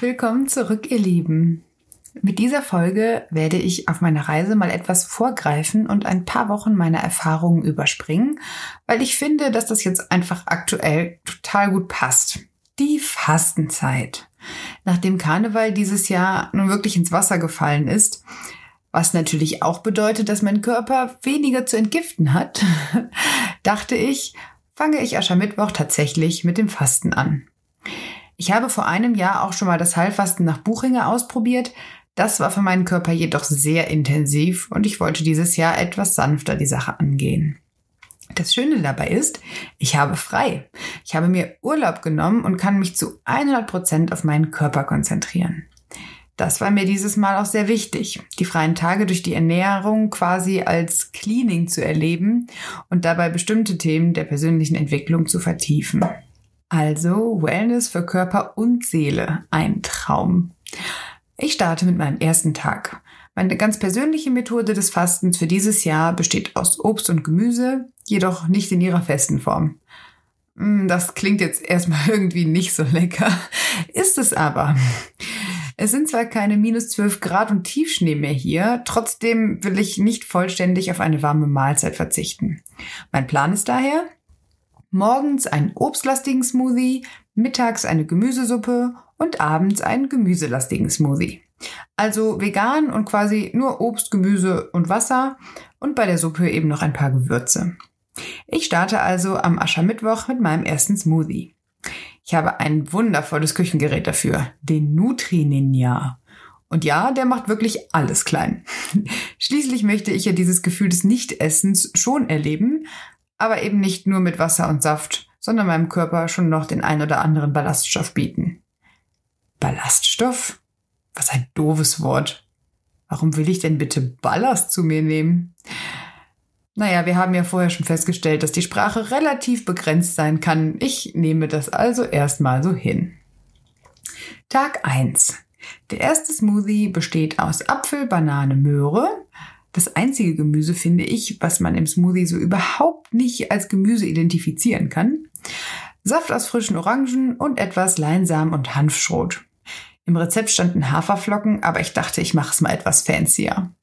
Willkommen zurück, ihr Lieben. Mit dieser Folge werde ich auf meiner Reise mal etwas vorgreifen und ein paar Wochen meiner Erfahrungen überspringen, weil ich finde, dass das jetzt einfach aktuell total gut passt. Die Fastenzeit. Nachdem Karneval dieses Jahr nun wirklich ins Wasser gefallen ist, was natürlich auch bedeutet, dass mein Körper weniger zu entgiften hat, dachte ich, fange ich Aschermittwoch tatsächlich mit dem Fasten an. Ich habe vor einem Jahr auch schon mal das Heilfasten nach Buchinger ausprobiert. Das war für meinen Körper jedoch sehr intensiv und ich wollte dieses Jahr etwas sanfter die Sache angehen. Das Schöne dabei ist, ich habe frei. Ich habe mir Urlaub genommen und kann mich zu 100 Prozent auf meinen Körper konzentrieren. Das war mir dieses Mal auch sehr wichtig, die freien Tage durch die Ernährung quasi als Cleaning zu erleben und dabei bestimmte Themen der persönlichen Entwicklung zu vertiefen. Also Wellness für Körper und Seele. Ein Traum. Ich starte mit meinem ersten Tag. Meine ganz persönliche Methode des Fastens für dieses Jahr besteht aus Obst und Gemüse, jedoch nicht in ihrer festen Form. Hm, das klingt jetzt erstmal irgendwie nicht so lecker, ist es aber. Es sind zwar keine minus 12 Grad und Tiefschnee mehr hier, trotzdem will ich nicht vollständig auf eine warme Mahlzeit verzichten. Mein Plan ist daher, morgens einen obstlastigen Smoothie, mittags eine Gemüsesuppe und abends einen gemüselastigen Smoothie. Also vegan und quasi nur Obst, Gemüse und Wasser und bei der Suppe eben noch ein paar Gewürze. Ich starte also am Aschermittwoch mit meinem ersten Smoothie. Ich habe ein wundervolles Küchengerät dafür, den Nutri Ninja. Und ja, der macht wirklich alles klein. Schließlich möchte ich ja dieses Gefühl des Nichtessens schon erleben, aber eben nicht nur mit Wasser und Saft, sondern meinem Körper schon noch den ein oder anderen Ballaststoff bieten. Ballaststoff? Was ein doofes Wort. Warum will ich denn bitte Ballast zu mir nehmen? Naja, wir haben ja vorher schon festgestellt, dass die Sprache relativ begrenzt sein kann. Ich nehme das also erstmal so hin. Tag 1. Der erste Smoothie besteht aus Apfel, Banane, Möhre, das einzige Gemüse, finde ich, was man im Smoothie so überhaupt nicht als Gemüse identifizieren kann. Saft aus frischen Orangen und etwas Leinsamen und Hanfschrot. Im Rezept standen Haferflocken, aber ich dachte, ich mache es mal etwas fancier.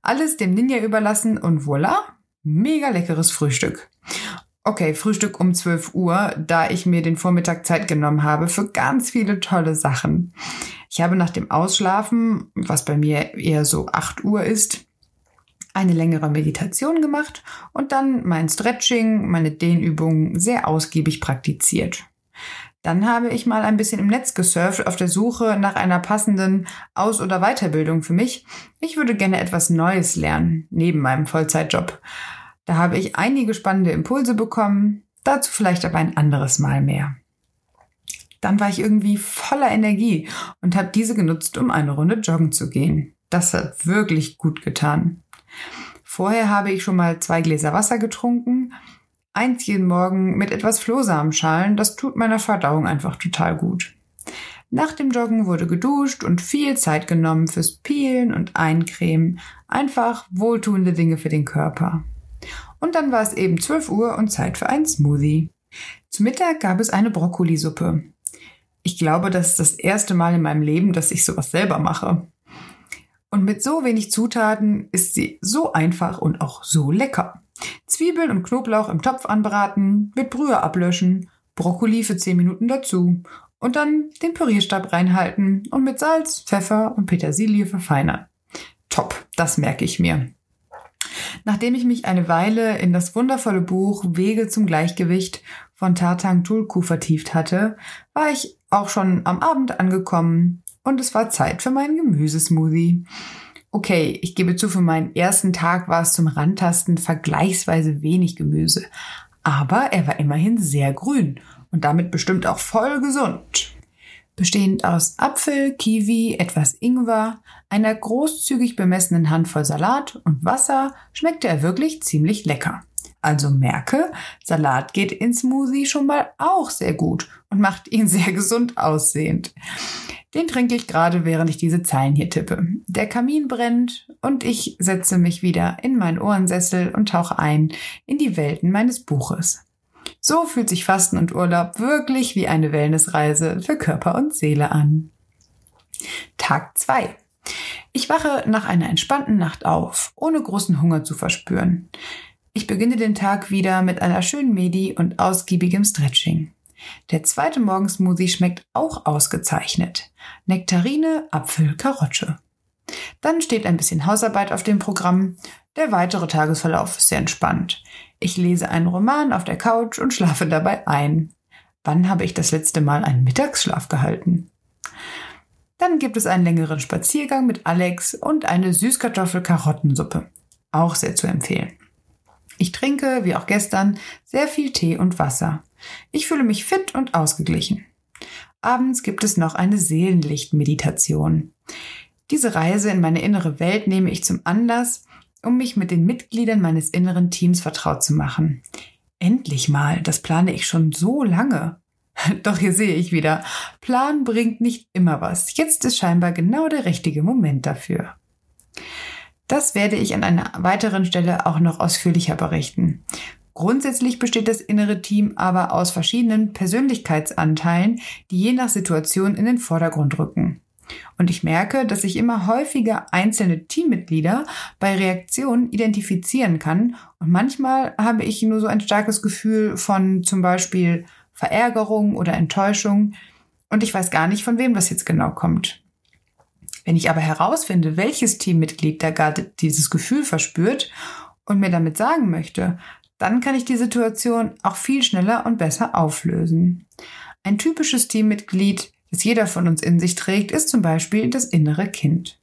Alles dem Ninja überlassen und voilà, mega leckeres Frühstück. Okay, Frühstück um 12 Uhr, da ich mir den Vormittag Zeit genommen habe für ganz viele tolle Sachen. Ich habe nach dem Ausschlafen, was bei mir eher so 8 Uhr ist, eine längere Meditation gemacht und dann mein Stretching, meine Dehnübungen sehr ausgiebig praktiziert. Dann habe ich mal ein bisschen im Netz gesurft auf der Suche nach einer passenden Aus- oder Weiterbildung für mich. Ich würde gerne etwas Neues lernen, neben meinem Vollzeitjob. Da habe ich einige spannende Impulse bekommen, dazu vielleicht aber ein anderes Mal mehr. Dann war ich irgendwie voller Energie und habe diese genutzt, um eine Runde joggen zu gehen. Das hat wirklich gut getan. Vorher habe ich schon mal zwei Gläser Wasser getrunken. Eins jeden Morgen mit etwas Flohsamenschalen. Das tut meiner Verdauung einfach total gut. Nach dem Joggen wurde geduscht und viel Zeit genommen fürs Peelen und Eincremen. Einfach wohltuende Dinge für den Körper. Und dann war es eben 12 Uhr und Zeit für einen Smoothie. Zu Mittag gab es eine Brokkolisuppe. Ich glaube, das ist das erste Mal in meinem Leben, dass ich sowas selber mache. Und mit so wenig Zutaten ist sie so einfach und auch so lecker. Zwiebeln und Knoblauch im Topf anbraten, mit Brühe ablöschen, Brokkoli für 10 Minuten dazu und dann den Pürierstab reinhalten und mit Salz, Pfeffer und Petersilie verfeinern. Top, das merke ich mir. Nachdem ich mich eine Weile in das wundervolle Buch Wege zum Gleichgewicht von Tartang Tulku vertieft hatte, war ich auch schon am Abend angekommen und es war Zeit für meinen Gemüsesmoothie. Okay, ich gebe zu, für meinen ersten Tag war es zum Rantasten vergleichsweise wenig Gemüse. Aber er war immerhin sehr grün und damit bestimmt auch voll gesund. Bestehend aus Apfel, Kiwi, etwas Ingwer, einer großzügig bemessenen Handvoll Salat und Wasser schmeckte er wirklich ziemlich lecker. Also merke, Salat geht in Smoothie schon mal auch sehr gut und macht ihn sehr gesund aussehend. Den trinke ich gerade, während ich diese Zeilen hier tippe. Der Kamin brennt und ich setze mich wieder in meinen Ohrensessel und tauche ein in die Welten meines Buches. So fühlt sich Fasten und Urlaub wirklich wie eine Wellnessreise für Körper und Seele an. Tag 2. Ich wache nach einer entspannten Nacht auf, ohne großen Hunger zu verspüren. Ich beginne den Tag wieder mit einer schönen Medi und ausgiebigem Stretching. Der zweite Morgensmoothie schmeckt auch ausgezeichnet. Nektarine, Apfel, Karotte. Dann steht ein bisschen Hausarbeit auf dem Programm. Der weitere Tagesverlauf ist sehr entspannt. Ich lese einen Roman auf der Couch und schlafe dabei ein. Wann habe ich das letzte Mal einen Mittagsschlaf gehalten? Dann gibt es einen längeren Spaziergang mit Alex und eine Süßkartoffel-Karottensuppe. Auch sehr zu empfehlen. Ich trinke, wie auch gestern, sehr viel Tee und Wasser. Ich fühle mich fit und ausgeglichen. Abends gibt es noch eine Seelenlichtmeditation. Diese Reise in meine innere Welt nehme ich zum Anlass, um mich mit den Mitgliedern meines inneren Teams vertraut zu machen. Endlich mal, das plane ich schon so lange. Doch hier sehe ich wieder, Plan bringt nicht immer was. Jetzt ist scheinbar genau der richtige Moment dafür. Das werde ich an einer weiteren Stelle auch noch ausführlicher berichten. Grundsätzlich besteht das innere Team aber aus verschiedenen Persönlichkeitsanteilen, die je nach Situation in den Vordergrund rücken. Und ich merke, dass ich immer häufiger einzelne Teammitglieder bei Reaktionen identifizieren kann. Und manchmal habe ich nur so ein starkes Gefühl von zum Beispiel Verärgerung oder Enttäuschung. Und ich weiß gar nicht, von wem das jetzt genau kommt. Wenn ich aber herausfinde, welches Teammitglied da gerade dieses Gefühl verspürt und mir damit sagen möchte, dann kann ich die Situation auch viel schneller und besser auflösen. Ein typisches Teammitglied das jeder von uns in sich trägt, ist zum Beispiel das innere Kind.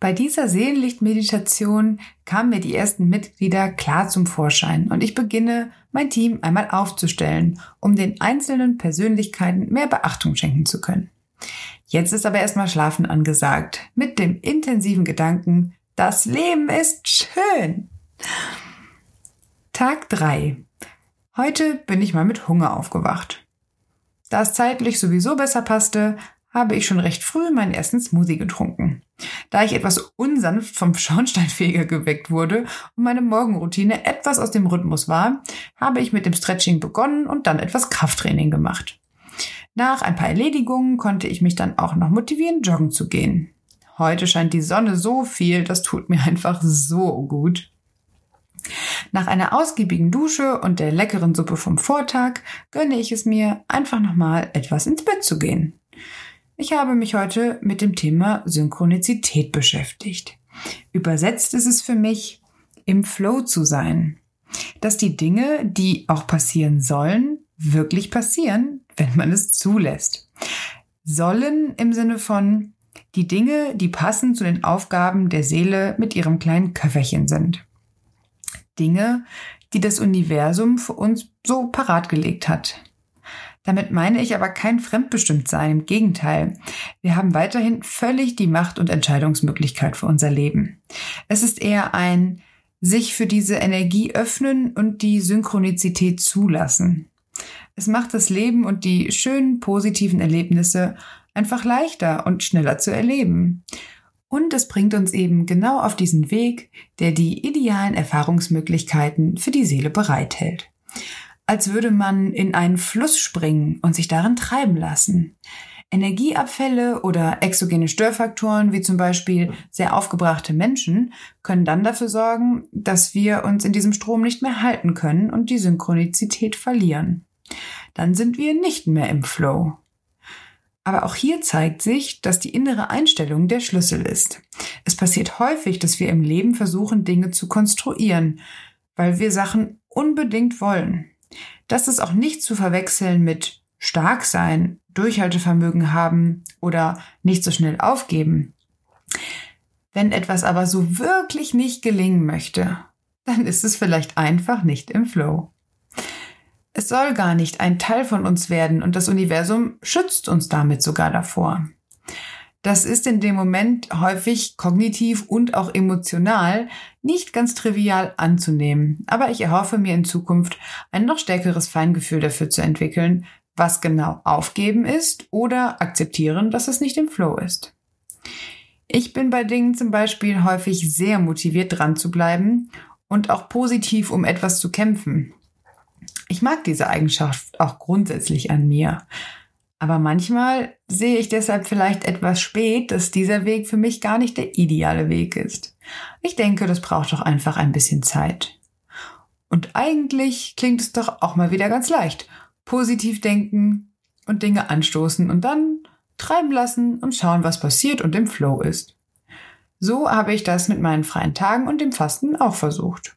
Bei dieser Seelenlichtmeditation kamen mir die ersten Mitglieder klar zum Vorschein und ich beginne, mein Team einmal aufzustellen, um den einzelnen Persönlichkeiten mehr Beachtung schenken zu können. Jetzt ist aber erstmal Schlafen angesagt, mit dem intensiven Gedanken, das Leben ist schön. Tag 3. Heute bin ich mal mit Hunger aufgewacht. Da es zeitlich sowieso besser passte, habe ich schon recht früh meinen ersten Smoothie getrunken. Da ich etwas unsanft vom Schornsteinfeger geweckt wurde und meine Morgenroutine etwas aus dem Rhythmus war, habe ich mit dem Stretching begonnen und dann etwas Krafttraining gemacht. Nach ein paar Erledigungen konnte ich mich dann auch noch motivieren, joggen zu gehen. Heute scheint die Sonne so viel, das tut mir einfach so gut. Nach einer ausgiebigen Dusche und der leckeren Suppe vom Vortag gönne ich es mir, einfach nochmal etwas ins Bett zu gehen. Ich habe mich heute mit dem Thema Synchronizität beschäftigt. Übersetzt ist es für mich, im Flow zu sein. Dass die Dinge, die auch passieren sollen, wirklich passieren, wenn man es zulässt. Sollen im Sinne von die Dinge, die passend zu den Aufgaben der Seele mit ihrem kleinen Köfferchen sind. Dinge, die das Universum für uns so parat gelegt hat. Damit meine ich aber kein Fremdbestimmtsein, im Gegenteil. Wir haben weiterhin völlig die Macht und Entscheidungsmöglichkeit für unser Leben. Es ist eher ein sich für diese Energie öffnen und die Synchronizität zulassen. Es macht das Leben und die schönen positiven Erlebnisse einfach leichter und schneller zu erleben. Und es bringt uns eben genau auf diesen Weg, der die idealen Erfahrungsmöglichkeiten für die Seele bereithält. Als würde man in einen Fluss springen und sich darin treiben lassen. Energieabfälle oder exogene Störfaktoren, wie zum Beispiel sehr aufgebrachte Menschen, können dann dafür sorgen, dass wir uns in diesem Strom nicht mehr halten können und die Synchronizität verlieren. Dann sind wir nicht mehr im Flow. Aber auch hier zeigt sich, dass die innere Einstellung der Schlüssel ist. Es passiert häufig, dass wir im Leben versuchen, Dinge zu konstruieren, weil wir Sachen unbedingt wollen. Das ist auch nicht zu verwechseln mit stark sein, Durchhaltevermögen haben oder nicht so schnell aufgeben. Wenn etwas aber so wirklich nicht gelingen möchte, dann ist es vielleicht einfach nicht im Flow. Es soll gar nicht ein Teil von uns werden und das Universum schützt uns damit sogar davor. Das ist in dem Moment häufig kognitiv und auch emotional nicht ganz trivial anzunehmen, aber ich erhoffe mir in Zukunft ein noch stärkeres Feingefühl dafür zu entwickeln, was genau aufgeben ist oder akzeptieren, dass es nicht im Flow ist. Ich bin bei Dingen zum Beispiel häufig sehr motiviert dran zu bleiben und auch positiv um etwas zu kämpfen. Ich mag diese Eigenschaft auch grundsätzlich an mir. Aber manchmal sehe ich deshalb vielleicht etwas spät, dass dieser Weg für mich gar nicht der ideale Weg ist. Ich denke, das braucht doch einfach ein bisschen Zeit. Und eigentlich klingt es doch auch mal wieder ganz leicht. Positiv denken und Dinge anstoßen und dann treiben lassen und schauen, was passiert und im Flow ist. So habe ich das mit meinen freien Tagen und dem Fasten auch versucht.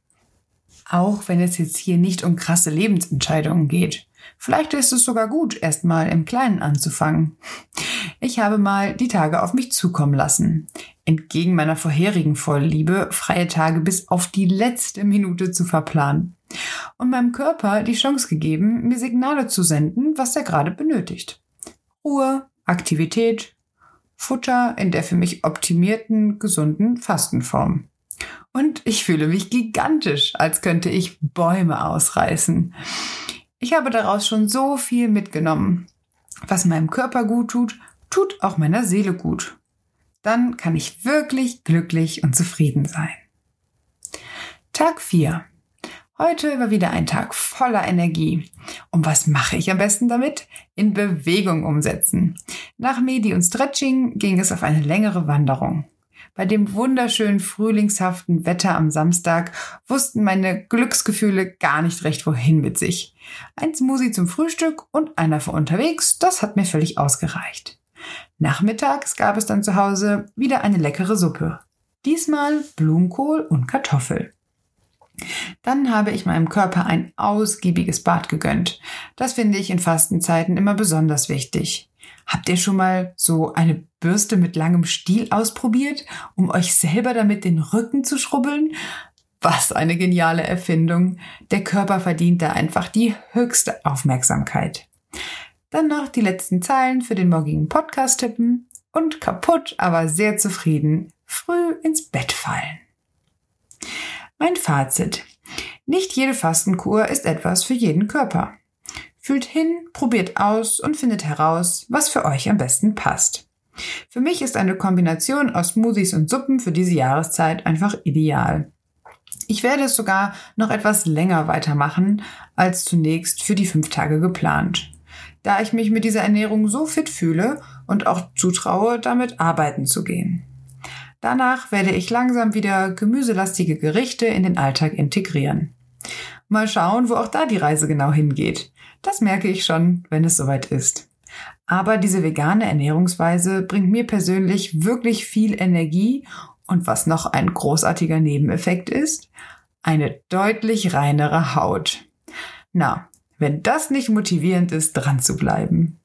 Auch wenn es jetzt hier nicht um krasse Lebensentscheidungen geht. Vielleicht ist es sogar gut, erstmal im Kleinen anzufangen. Ich habe mal die Tage auf mich zukommen lassen. Entgegen meiner vorherigen Vorliebe, freie Tage bis auf die letzte Minute zu verplanen. Und meinem Körper die Chance gegeben, mir Signale zu senden, was er gerade benötigt. Ruhe, Aktivität, Futter in der für mich optimierten, gesunden Fastenform. Und ich fühle mich gigantisch, als könnte ich Bäume ausreißen. Ich habe daraus schon so viel mitgenommen. Was meinem Körper gut tut, tut auch meiner Seele gut. Dann kann ich wirklich glücklich und zufrieden sein. Tag 4. Heute war wieder ein Tag voller Energie. Und was mache ich am besten damit? In Bewegung umsetzen. Nach Medi und Stretching ging es auf eine längere Wanderung. Bei dem wunderschönen frühlingshaften Wetter am Samstag wussten meine Glücksgefühle gar nicht recht wohin mit sich. Ein Smoothie zum Frühstück und einer für unterwegs, das hat mir völlig ausgereicht. Nachmittags gab es dann zu Hause wieder eine leckere Suppe. Diesmal Blumenkohl und Kartoffel. Dann habe ich meinem Körper ein ausgiebiges Bad gegönnt. Das finde ich in Fastenzeiten immer besonders wichtig. Habt ihr schon mal so eine Bürste mit langem Stiel ausprobiert, um euch selber damit den Rücken zu schrubbeln? Was eine geniale Erfindung. Der Körper verdient da einfach die höchste Aufmerksamkeit. Dann noch die letzten Zeilen für den morgigen Podcast tippen und kaputt, aber sehr zufrieden früh ins Bett fallen. Mein Fazit. Nicht jede Fastenkur ist etwas für jeden Körper. Fühlt hin, probiert aus und findet heraus, was für euch am besten passt. Für mich ist eine Kombination aus Smoothies und Suppen für diese Jahreszeit einfach ideal. Ich werde es sogar noch etwas länger weitermachen als zunächst für die fünf Tage geplant, da ich mich mit dieser Ernährung so fit fühle und auch zutraue, damit arbeiten zu gehen. Danach werde ich langsam wieder gemüselastige Gerichte in den Alltag integrieren. Mal schauen, wo auch da die Reise genau hingeht. Das merke ich schon, wenn es soweit ist. Aber diese vegane Ernährungsweise bringt mir persönlich wirklich viel Energie und was noch ein großartiger Nebeneffekt ist, eine deutlich reinere Haut. Na, wenn das nicht motivierend ist, dran zu bleiben.